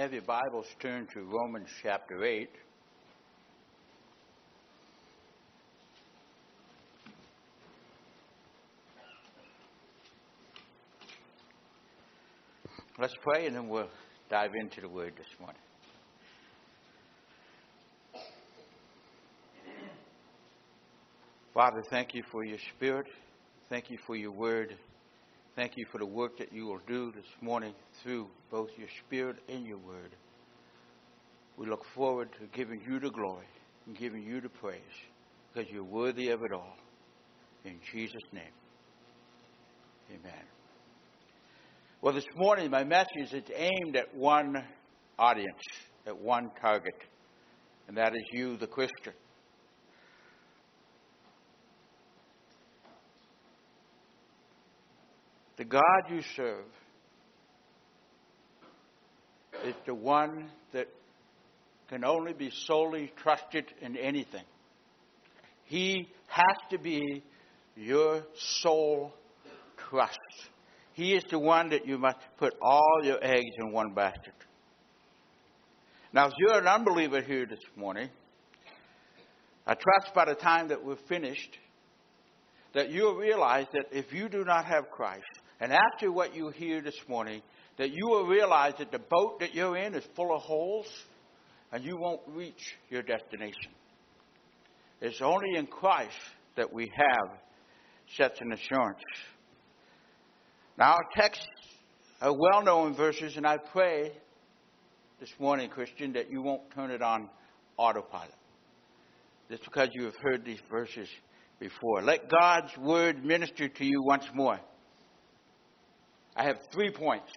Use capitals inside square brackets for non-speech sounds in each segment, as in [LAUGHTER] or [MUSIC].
have your Bibles turned to Romans chapter 8. Let's pray and then we'll dive into the Word this morning. Father, thank you for your Spirit. Thank you for your Word. Thank you for the work that you will do this morning through both your Spirit and your Word. We look forward to giving you the glory and giving you the praise because you're worthy of it all. In Jesus' name, amen. Well, this morning, my message is aimed at one audience, at one target, and that is you, the Christian. The God you serve is the one that can only be solely trusted in anything. He has to be your sole trust. He is the one that you must put all your eggs in one basket. Now, if you're an unbeliever here this morning, I trust by the time that we're finished that you'll realize that if you do not have Christ, and after what you hear this morning, that you will realize that the boat that you're in is full of holes and you won't reach your destination. It's only in Christ that we have such an assurance. Now, our texts are uh, well known verses, and I pray this morning, Christian, that you won't turn it on autopilot. Just because you have heard these verses before. Let God's word minister to you once more. I have three points.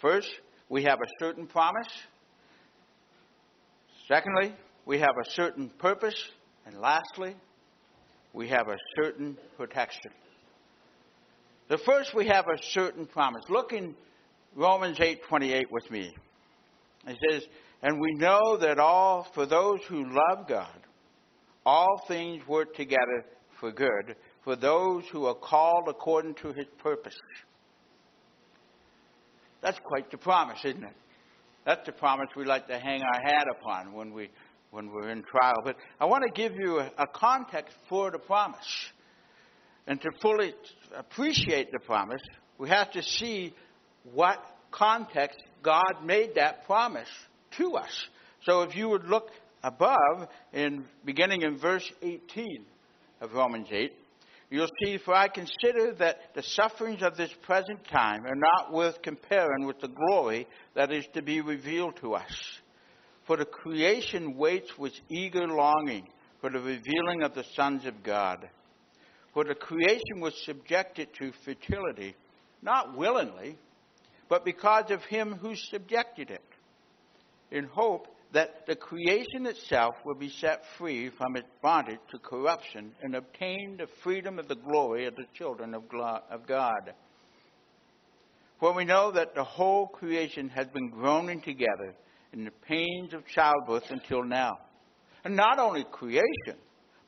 First, we have a certain promise. Secondly, we have a certain purpose. And lastly, we have a certain protection. The first, we have a certain promise. Look in Romans 8:28 with me. It says, "And we know that all for those who love God, all things work together for good for those who are called according to his purpose." That's quite the promise, isn't it? That's the promise we like to hang our hat upon when we when we're in trial. But I want to give you a, a context for the promise. And to fully appreciate the promise, we have to see what context God made that promise to us. So if you would look above in beginning in verse 18 of Romans 8, You'll see, for I consider that the sufferings of this present time are not worth comparing with the glory that is to be revealed to us. For the creation waits with eager longing for the revealing of the sons of God. For the creation was subjected to fertility, not willingly, but because of him who subjected it, in hope that the creation itself will be set free from its bondage to corruption and obtain the freedom of the glory of the children of God. For we know that the whole creation has been groaning together in the pains of childbirth until now. And not only creation,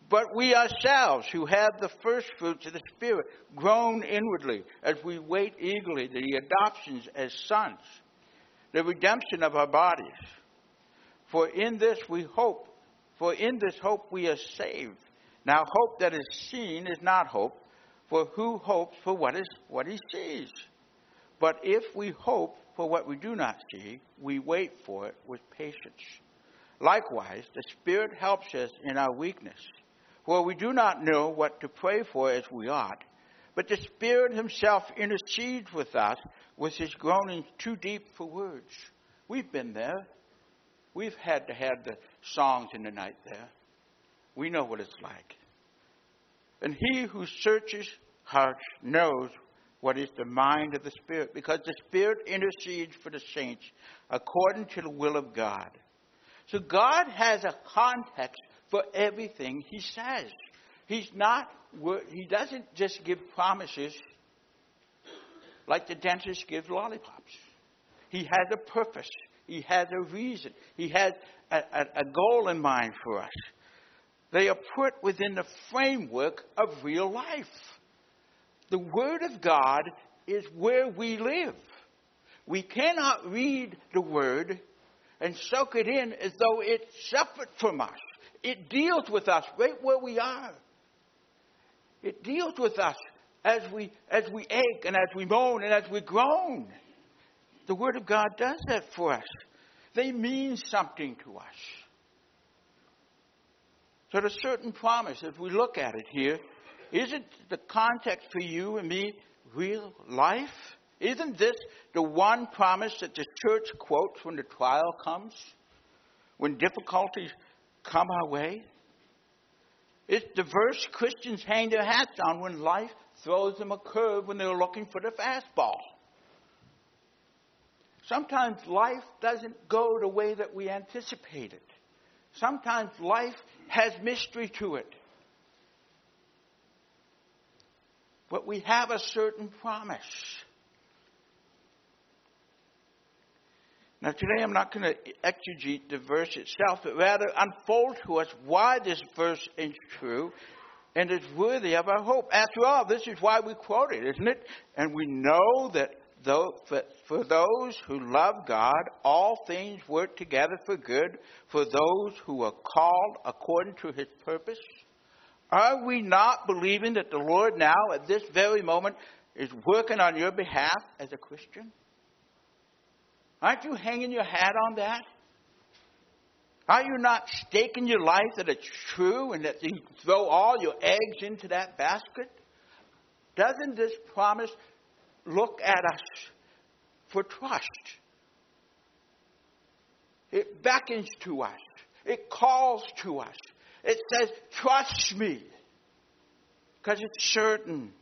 but we ourselves who have the first fruits of the Spirit groan inwardly as we wait eagerly the adoptions as sons, the redemption of our bodies. For in this we hope, for in this hope we are saved. Now, hope that is seen is not hope, for who hopes for what is what he sees? But if we hope for what we do not see, we wait for it with patience. Likewise, the Spirit helps us in our weakness, for we do not know what to pray for as we ought. But the Spirit Himself intercedes with us with His groanings too deep for words. We've been there. We've had to have the songs in the night there. We know what it's like. And he who searches hearts knows what is the mind of the Spirit, because the Spirit intercedes for the saints according to the will of God. So God has a context for everything He says. He's not, He doesn't just give promises like the dentist gives lollipops. He has a purpose. He has a reason. He has a, a, a goal in mind for us. They are put within the framework of real life. The Word of God is where we live. We cannot read the Word and soak it in as though it's separate from us. It deals with us right where we are. It deals with us as we, as we ache and as we moan and as we groan. The Word of God does that for us. They mean something to us. So there's certain promise, if we look at it here, isn't the context for you and me real life? Isn't this the one promise that the church quotes when the trial comes? When difficulties come our way? It's the verse Christians hang their hats on when life throws them a curve when they're looking for the fastball. Sometimes life doesn't go the way that we anticipated. Sometimes life has mystery to it. But we have a certain promise. Now, today I'm not going to exegete the verse itself, but rather unfold to us why this verse is true and is worthy of our hope. After all, this is why we quote it, isn't it? And we know that though, for those who love God, all things work together for good for those who are called according to his purpose. Are we not believing that the Lord now, at this very moment, is working on your behalf as a Christian? Aren't you hanging your hat on that? Are you not staking your life that it's true and that you throw all your eggs into that basket? Doesn't this promise look at us for trust. It beckons to us. It calls to us. It says, trust me. Because it's certain.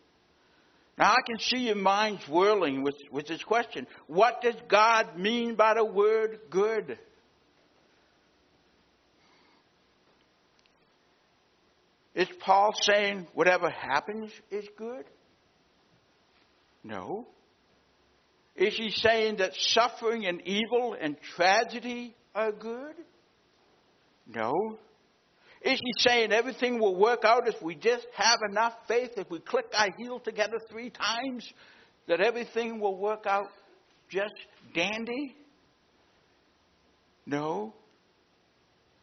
Now I can see your minds whirling with, with this question. What does God mean by the word good? Is Paul saying whatever happens is good? No. Is he saying that suffering and evil and tragedy are good? No. Is he saying everything will work out if we just have enough faith, if we click our heels together three times, that everything will work out just dandy? No.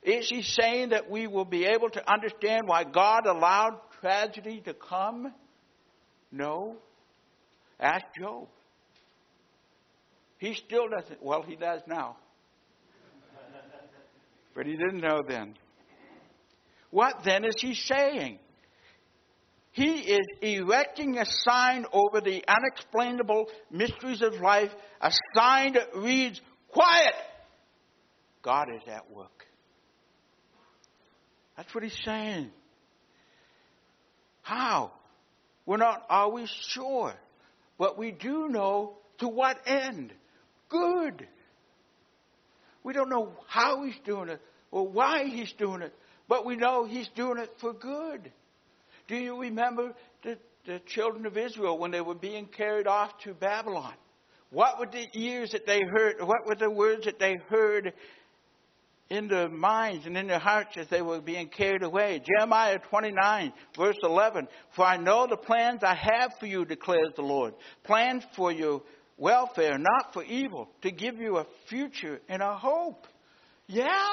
Is he saying that we will be able to understand why God allowed tragedy to come? No. Ask Job. He still doesn't, well, he does now. but he didn't know then. What then is he saying? He is erecting a sign over the unexplainable mysteries of life, a sign that reads, Quiet! God is at work. That's what he's saying. How? We're not always sure. But we do know to what end. Good. We don't know how he's doing it or why he's doing it, but we know he's doing it for good. Do you remember the, the children of Israel when they were being carried off to Babylon? What were the ears that they heard? What were the words that they heard in their minds and in their hearts as they were being carried away. Jeremiah 29, verse 11. For I know the plans I have for you, declares the Lord. Plans for your welfare, not for evil, to give you a future and a hope. Yeah?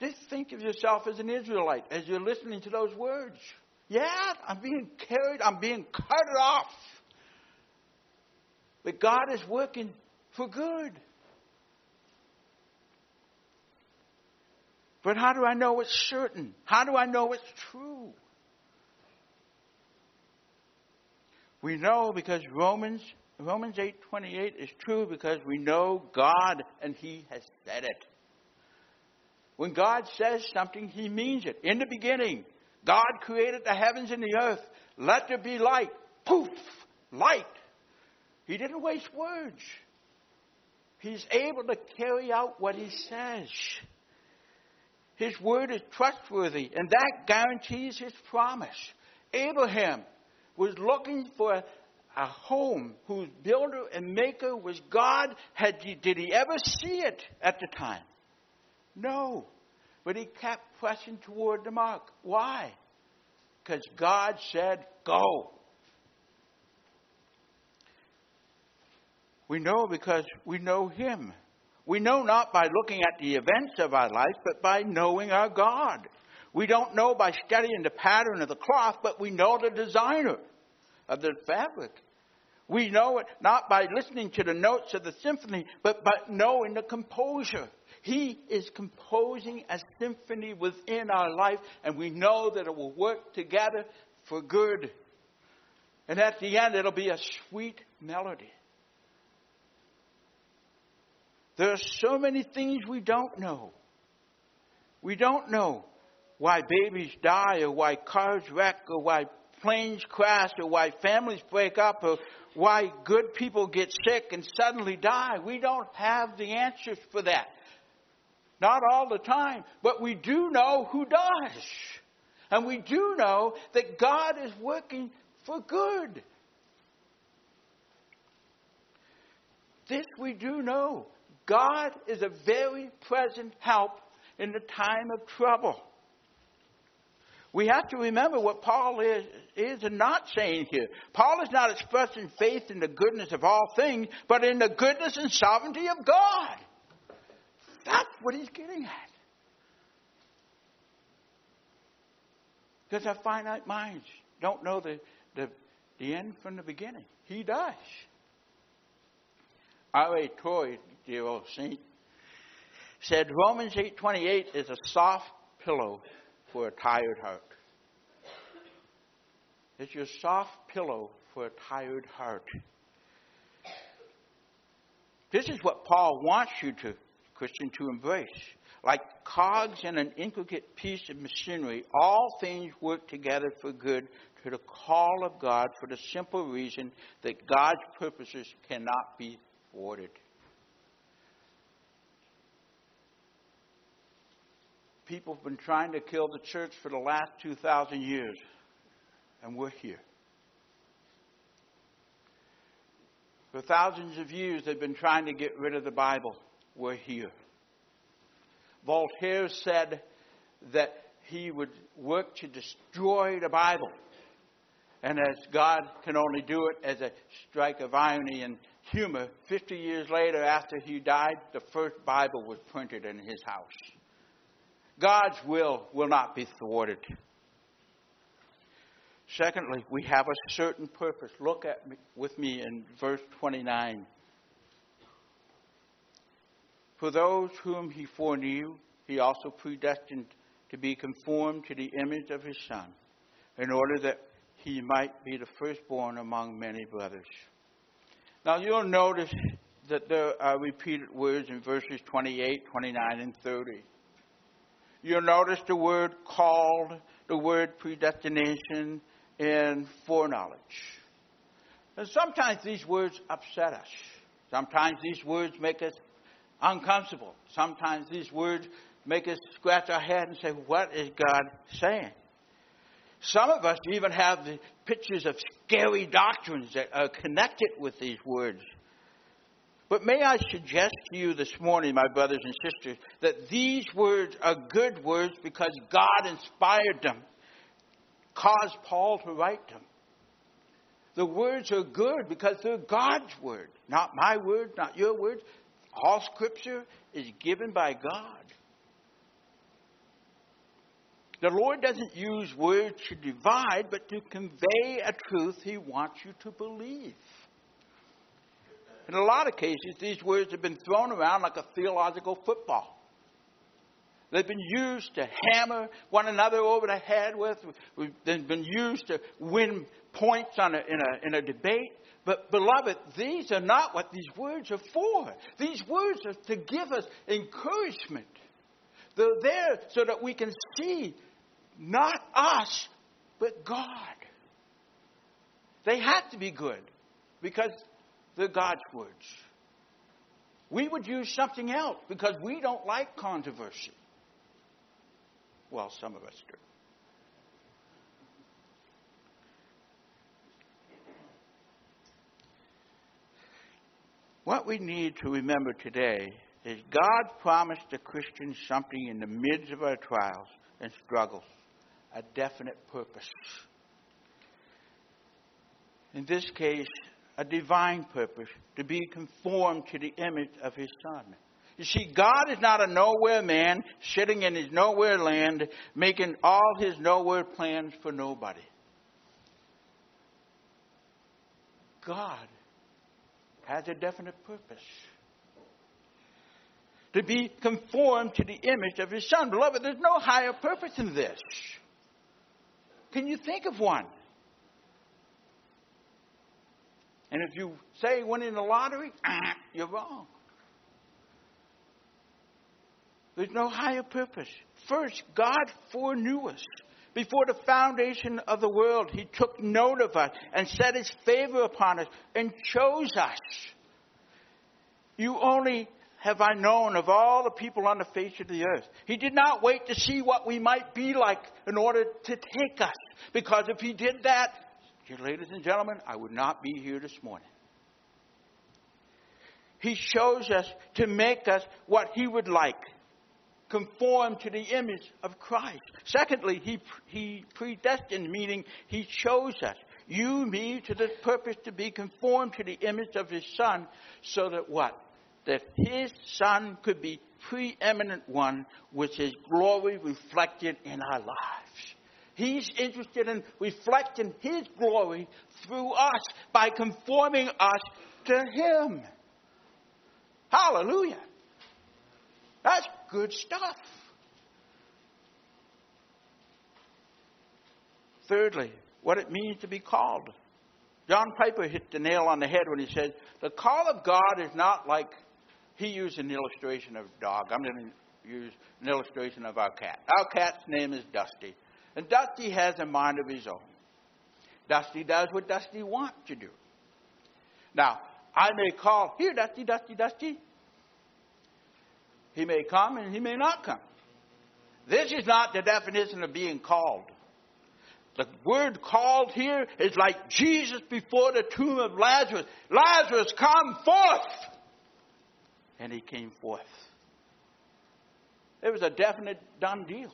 Just think of yourself as an Israelite as you're listening to those words. Yeah, I'm being carried, I'm being cut off. But God is working for good. But how do I know it's certain? How do I know it's true? We know because Romans Romans 8:28 is true because we know God and he has said it. When God says something, he means it. In the beginning, God created the heavens and the earth. Let there be light. Poof, light. He didn't waste words. He's able to carry out what he says. His word is trustworthy, and that guarantees his promise. Abraham was looking for a home whose builder and maker was God. Had he, did he ever see it at the time? No. But he kept pressing toward the mark. Why? Because God said, go. We know because we know Him. We know not by looking at the events of our life, but by knowing our God. We don't know by studying the pattern of the cloth, but we know the designer of the fabric. We know it not by listening to the notes of the symphony, but by knowing the composer. He is composing a symphony within our life, and we know that it will work together for good. And at the end, it'll be a sweet melody. There are so many things we don't know. We don't know why babies die, or why cars wreck, or why planes crash, or why families break up, or why good people get sick and suddenly die. We don't have the answers for that. Not all the time, but we do know who does. And we do know that God is working for good. This we do know. God is a very present help in the time of trouble. We have to remember what Paul is, is and not saying here. Paul is not expressing faith in the goodness of all things, but in the goodness and sovereignty of God. That's what he's getting at. Because our finite minds don't know the, the, the end from the beginning. He does. R.A. Torrey, said Romans 8.28 is a soft pillow for a tired heart. It's your soft pillow for a tired heart. This is what Paul wants you to, Christian, to embrace. Like cogs in an intricate piece of machinery, all things work together for good to the call of God for the simple reason that God's purposes cannot be thwarted. People have been trying to kill the church for the last 2,000 years, and we're here. For thousands of years, they've been trying to get rid of the Bible. We're here. Voltaire said that he would work to destroy the Bible. And as God can only do it as a strike of irony and humor, 50 years later, after he died, the first Bible was printed in his house. God's will will not be thwarted. Secondly, we have a certain purpose. Look at me, with me in verse 29. For those whom he foreknew, he also predestined to be conformed to the image of his Son, in order that he might be the firstborn among many brothers. Now you'll notice that there are repeated words in verses 28, 29, and 30. You'll notice the word called, the word predestination, and foreknowledge. And sometimes these words upset us. Sometimes these words make us uncomfortable. Sometimes these words make us scratch our head and say, What is God saying? Some of us even have the pictures of scary doctrines that are connected with these words. But may I suggest to you this morning, my brothers and sisters, that these words are good words because God inspired them, caused Paul to write them. The words are good because they're God's word, not my word, not your words. All scripture is given by God. The Lord doesn't use words to divide, but to convey a truth He wants you to believe. In a lot of cases, these words have been thrown around like a theological football. They've been used to hammer one another over the head with. They've been used to win points a, in, a, in a debate. But, beloved, these are not what these words are for. These words are to give us encouragement. They're there so that we can see not us, but God. They have to be good because they're God's words. We would use something else because we don't like controversy. Well, some of us do. What we need to remember today is God promised the Christians something in the midst of our trials and struggles, a definite purpose. In this case, a divine purpose to be conformed to the image of his Son. You see, God is not a nowhere man sitting in his nowhere land making all his nowhere plans for nobody. God has a definite purpose to be conformed to the image of his Son. Beloved, there's no higher purpose than this. Can you think of one? And if you say winning the lottery, [CLEARS THROAT] you're wrong. There's no higher purpose. First, God foreknew us. Before the foundation of the world, He took note of us and set His favor upon us and chose us. You only have I known of all the people on the face of the earth. He did not wait to see what we might be like in order to take us. Because if He did that, ladies and gentlemen, I would not be here this morning. He shows us to make us what He would like conform to the image of Christ. Secondly, he, he predestined, meaning he chose us, you, me, to the purpose to be conformed to the image of his Son, so that what? That his Son could be preeminent one with his glory reflected in our lives. He's interested in reflecting his glory through us by conforming us to him. Hallelujah. That's good stuff. Thirdly, what it means to be called. John Piper hit the nail on the head when he said, The call of God is not like he used an illustration of a dog. I'm going to use an illustration of our cat. Our cat's name is Dusty. And Dusty has a mind of his own. Dusty does what Dusty wants to do. Now, I may call, Here, Dusty, Dusty, Dusty. He may come and he may not come. This is not the definition of being called. The word called here is like Jesus before the tomb of Lazarus. Lazarus, come forth! And he came forth. It was a definite done deal.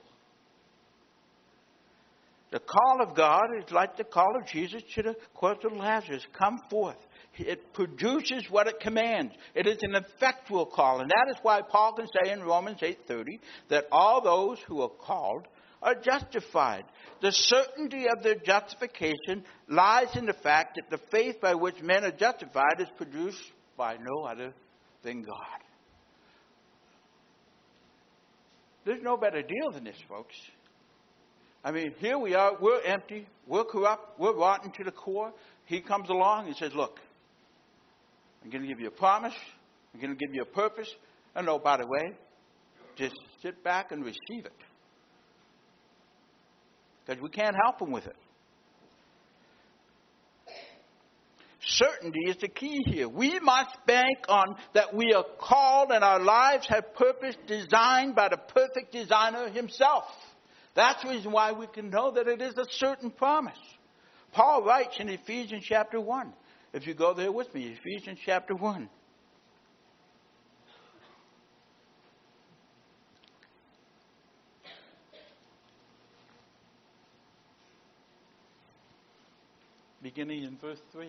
The call of God is like the call of Jesus to the of Lazarus. Come forth. It produces what it commands. It is an effectual call. And that is why Paul can say in Romans 8.30 that all those who are called are justified. The certainty of their justification lies in the fact that the faith by which men are justified is produced by no other than God. There's no better deal than this, folks. I mean, here we are, we're empty, we're corrupt, we're rotten to the core. He comes along and says, Look, I'm going to give you a promise. I'm going to give you a purpose. And oh, by the way, just sit back and receive it. Because we can't help them with it. Certainty is the key here. We must bank on that we are called and our lives have purpose designed by the perfect designer himself. That's the reason why we can know that it is a certain promise. Paul writes in Ephesians chapter 1 if you go there with me, Ephesians chapter 1. Beginning in verse 3.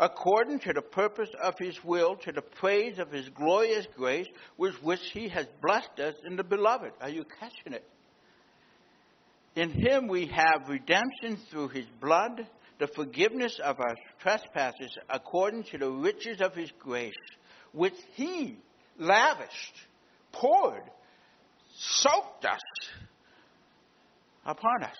according to the purpose of his will, to the praise of his glorious grace, with which he has blessed us in the beloved. Are you catching it? In him we have redemption through his blood the forgiveness of our trespasses according to the riches of his grace, which he lavished, poured, soaked us upon us.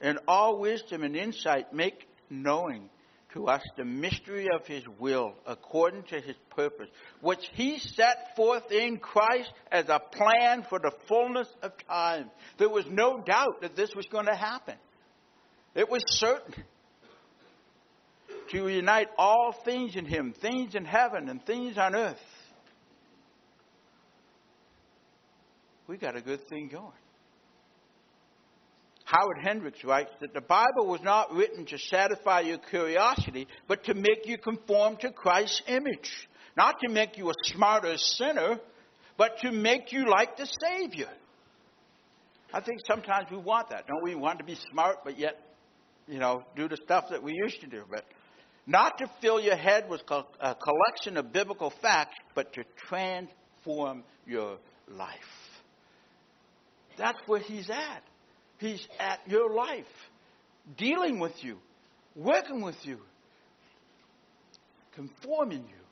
In all wisdom and insight, make knowing to us the mystery of his will according to his purpose, which he set forth in Christ as a plan for the fullness of time. There was no doubt that this was going to happen. It was certain to unite all things in Him, things in heaven and things on earth. We got a good thing going. Howard Hendricks writes that the Bible was not written to satisfy your curiosity, but to make you conform to Christ's image. Not to make you a smarter sinner, but to make you like the Savior. I think sometimes we want that, don't we? We want to be smart, but yet, you know, do the stuff that we used to do. But not to fill your head with a collection of biblical facts, but to transform your life. That's where He's at. He's at your life, dealing with you, working with you, conforming you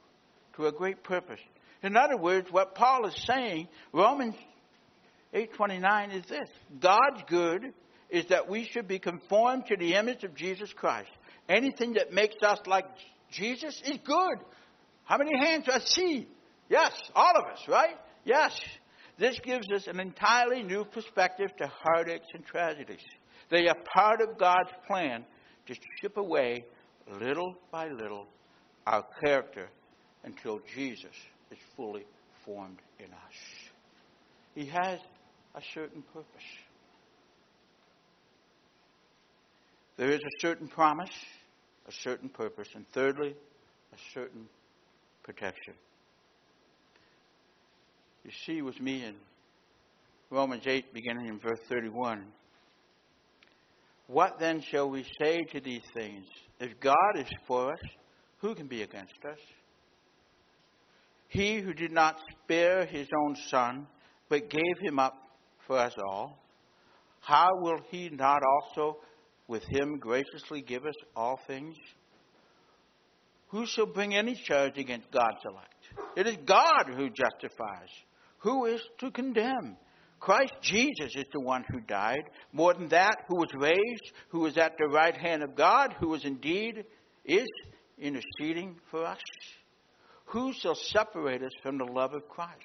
to a great purpose. In other words, what Paul is saying, Romans 8:29 is this: God's good is that we should be conformed to the image of Jesus Christ. Anything that makes us like Jesus is good. How many hands I see? Yes, all of us, right? Yes. This gives us an entirely new perspective to heartaches and tragedies. They are part of God's plan to chip away little by little our character until Jesus is fully formed in us. He has a certain purpose. There is a certain promise, a certain purpose, and thirdly, a certain protection. You see with me in Romans 8, beginning in verse 31. What then shall we say to these things? If God is for us, who can be against us? He who did not spare his own son, but gave him up for us all, how will he not also with him graciously give us all things? Who shall bring any charge against God's elect? It is God who justifies. Who is to condemn? Christ Jesus is the one who died. More than that, who was raised, who is at the right hand of God, who is indeed is interceding for us. Who shall separate us from the love of Christ?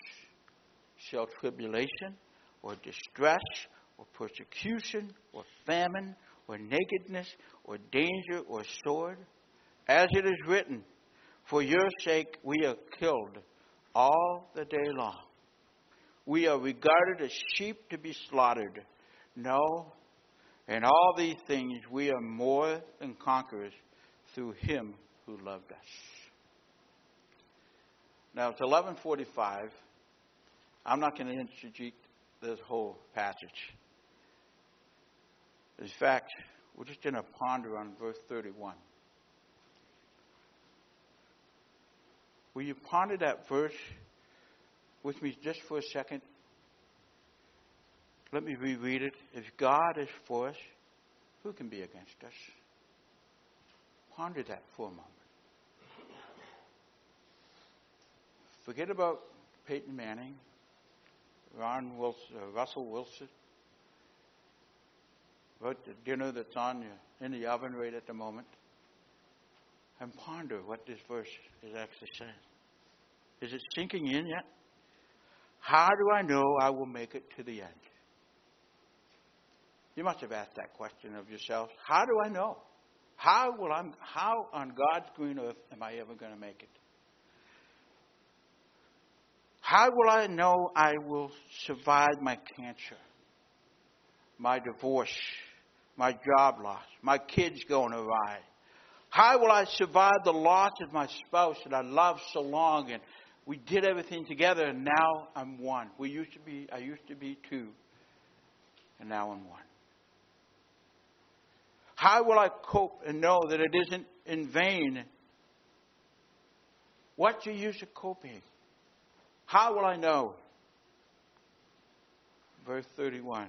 Shall tribulation or distress or persecution or famine or nakedness or danger or sword? As it is written, For your sake we are killed all the day long we are regarded as sheep to be slaughtered. No, in all these things we are more than conquerors through him who loved us. Now it's 1145. I'm not going to introduce this whole passage. In fact, we're just going to ponder on verse 31. Will you ponder that verse with me just for a second? Let me reread it. If God is for us, who can be against us? Ponder that for a moment. Forget about Peyton Manning, Ron Wilson, uh, Russell Wilson, about the dinner that's on in the oven right at the moment, and ponder what this verse is actually saying. Is it sinking in yet? How do I know I will make it to the end? You must have asked that question of yourselves. How do I know? How will I how on God's green earth am I ever going to make it? How will I know I will survive my cancer, my divorce, my job loss, my kids going awry? How will I survive the loss of my spouse that I loved so long and we did everything together and now I'm one. We used to be, I used to be two and now I'm one. How will I cope and know that it isn't in vain? What's your use of coping? How will I know? Verse 31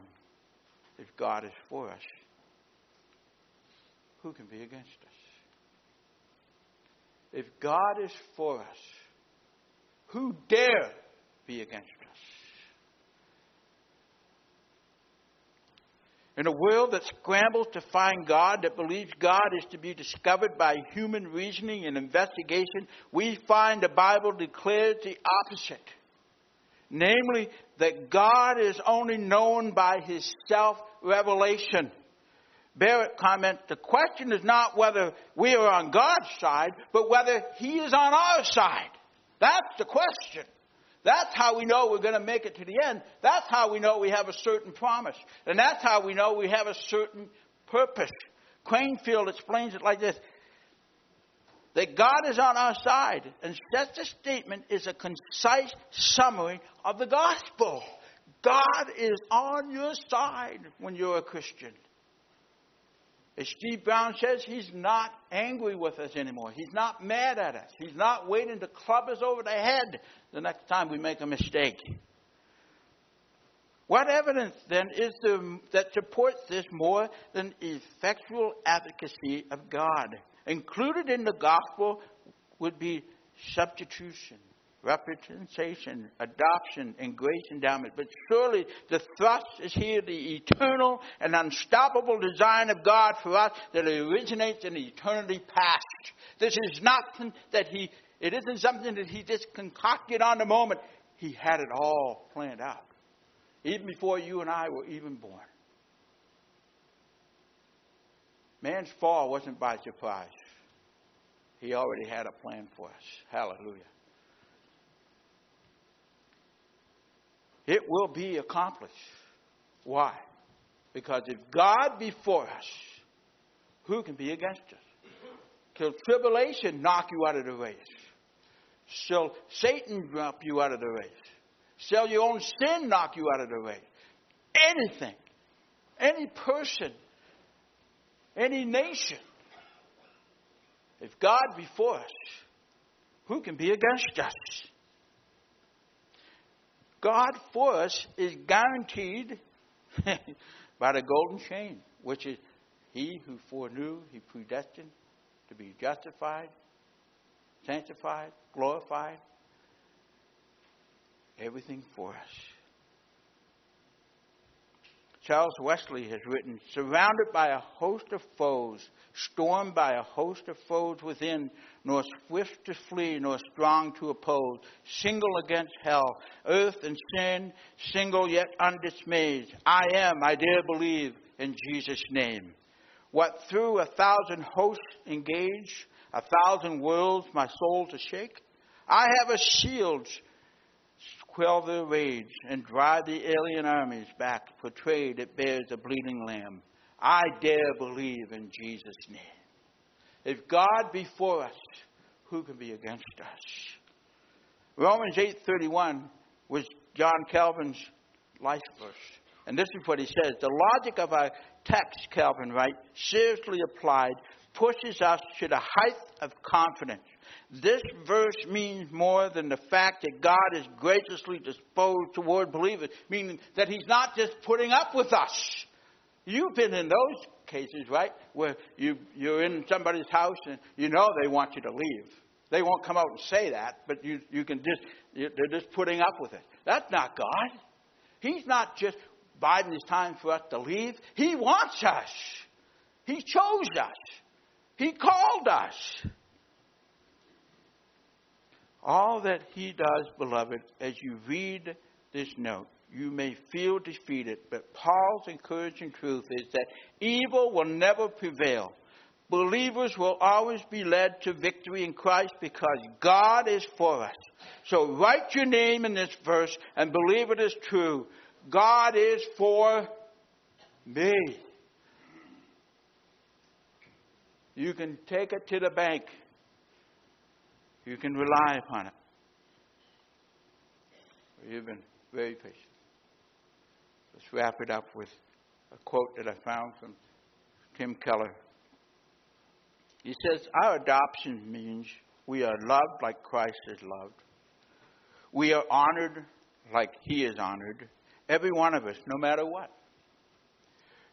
If God is for us, who can be against us? If God is for us, who dare be against us? In a world that scrambles to find God, that believes God is to be discovered by human reasoning and investigation, we find the Bible declares the opposite. Namely, that God is only known by his self revelation. Barrett comments, the question is not whether we are on God's side, but whether He is on our side. That's the question. That's how we know we're going to make it to the end. That's how we know we have a certain promise. And that's how we know we have a certain purpose. Cranfield explains it like this that God is on our side. And such a statement is a concise summary of the gospel. God is on your side when you're a Christian. As Steve Brown says, he's not angry with us anymore. He's not mad at us. He's not waiting to club us over the head the next time we make a mistake. What evidence then is there that supports this more than effectual advocacy of God? Included in the gospel would be substitution representation, adoption, and grace endowment. But surely the thrust is here the eternal and unstoppable design of God for us that originates in eternity past. This is not that He, it isn't something that He just concocted on the moment. He had it all planned out, even before you and I were even born. Man's fall wasn't by surprise. He already had a plan for us. Hallelujah. It will be accomplished. Why? Because if God be for us, who can be against us? Till tribulation knock you out of the race. Shall Satan drop you out of the race? Shall your own sin knock you out of the race? Anything, any person, any nation. If God be for us, who can be against us? God for us is guaranteed [LAUGHS] by the golden chain, which is He who foreknew, He predestined to be justified, sanctified, glorified. Everything for us. Charles Wesley has written, surrounded by a host of foes, stormed by a host of foes within, nor swift to flee, nor strong to oppose, single against hell, earth and sin, single yet undismayed. I am, I dare believe, in Jesus' name. What through a thousand hosts engage, a thousand worlds my soul to shake? I have a shield quell their rage and drive the alien armies back. Portrayed, it bears a bleeding lamb. I dare believe in Jesus' name. If God be for us, who can be against us? Romans 8:31 was John Calvin's life verse. And this is what he says. The logic of our text, Calvin writes, seriously applied, pushes us to the height of confidence this verse means more than the fact that God is graciously disposed toward believers, meaning that He's not just putting up with us. You've been in those cases, right? Where you, you're in somebody's house and you know they want you to leave. They won't come out and say that, but you, you can just, they're just putting up with it. That's not God. He's not just biding his time for us to leave. He wants us. He chose us. He called us. All that he does, beloved, as you read this note, you may feel defeated, but Paul's encouraging truth is that evil will never prevail. Believers will always be led to victory in Christ because God is for us. So write your name in this verse and believe it is true. God is for me. You can take it to the bank you can rely upon it. You've been very patient. Let's wrap it up with a quote that I found from Tim Keller. He says, Our adoption means we are loved like Christ is loved. We are honored like He is honored. Every one of us, no matter what.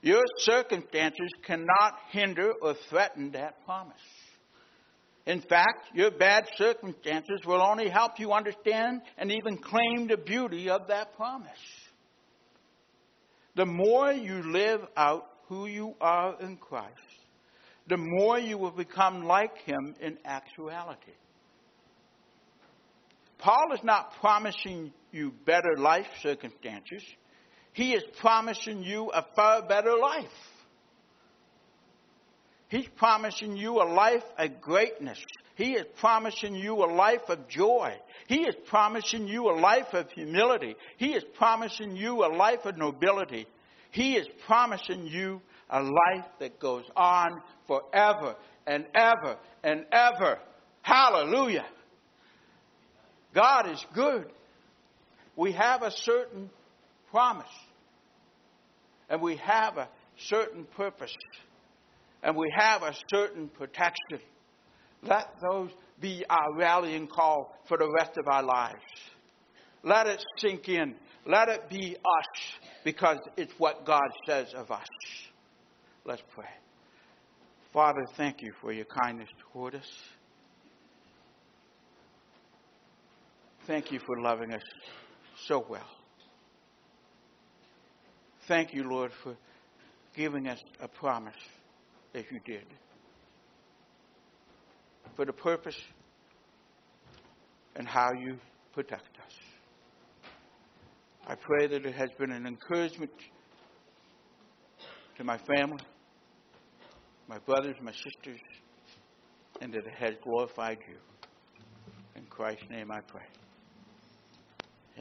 Your circumstances cannot hinder or threaten that promise. In fact, your bad circumstances will only help you understand and even claim the beauty of that promise. The more you live out who you are in Christ, the more you will become like Him in actuality. Paul is not promising you better life circumstances, he is promising you a far better life. He's promising you a life of greatness. He is promising you a life of joy. He is promising you a life of humility. He is promising you a life of nobility. He is promising you a life that goes on forever and ever and ever. Hallelujah. God is good. We have a certain promise. And we have a certain purpose. And we have a certain protection. Let those be our rallying call for the rest of our lives. Let it sink in. Let it be us because it's what God says of us. Let's pray. Father, thank you for your kindness toward us. Thank you for loving us so well. Thank you, Lord, for giving us a promise as you did. For the purpose and how you protect us. I pray that it has been an encouragement to my family, my brothers, my sisters, and that it has glorified you. In Christ's name I pray.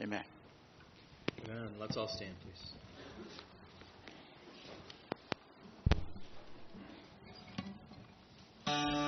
Amen. Amen. Let's all stand, please. Oh,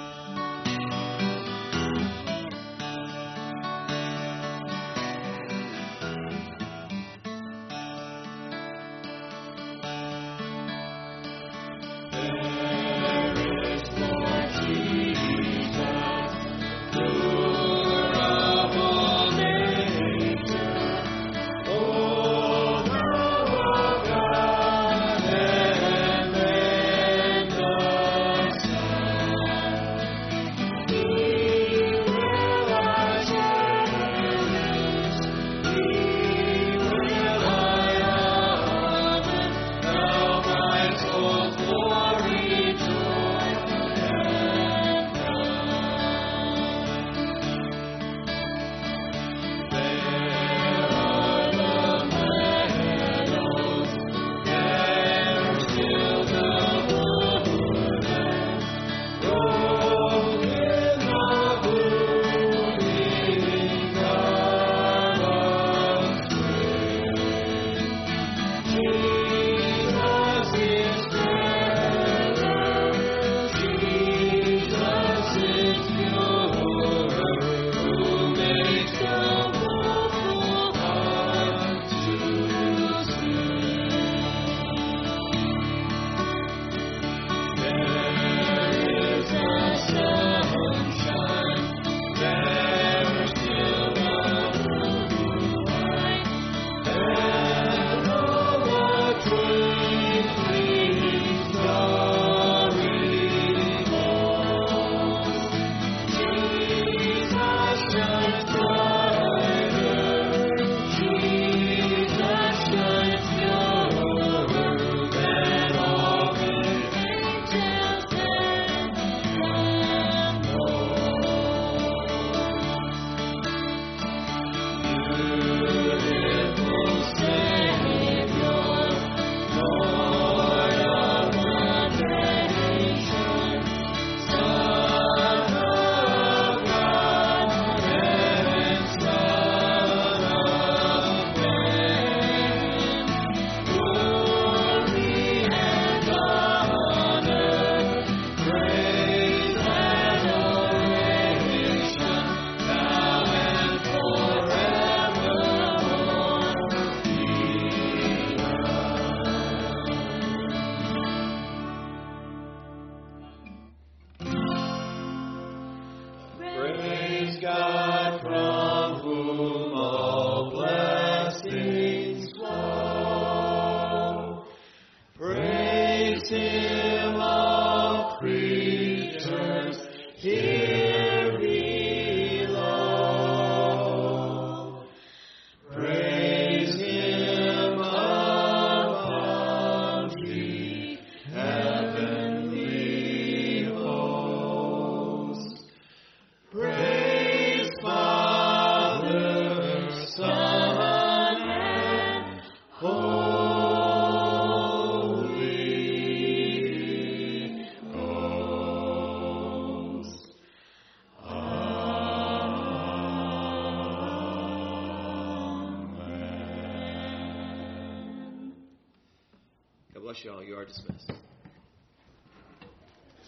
bless you all. You are dismissed.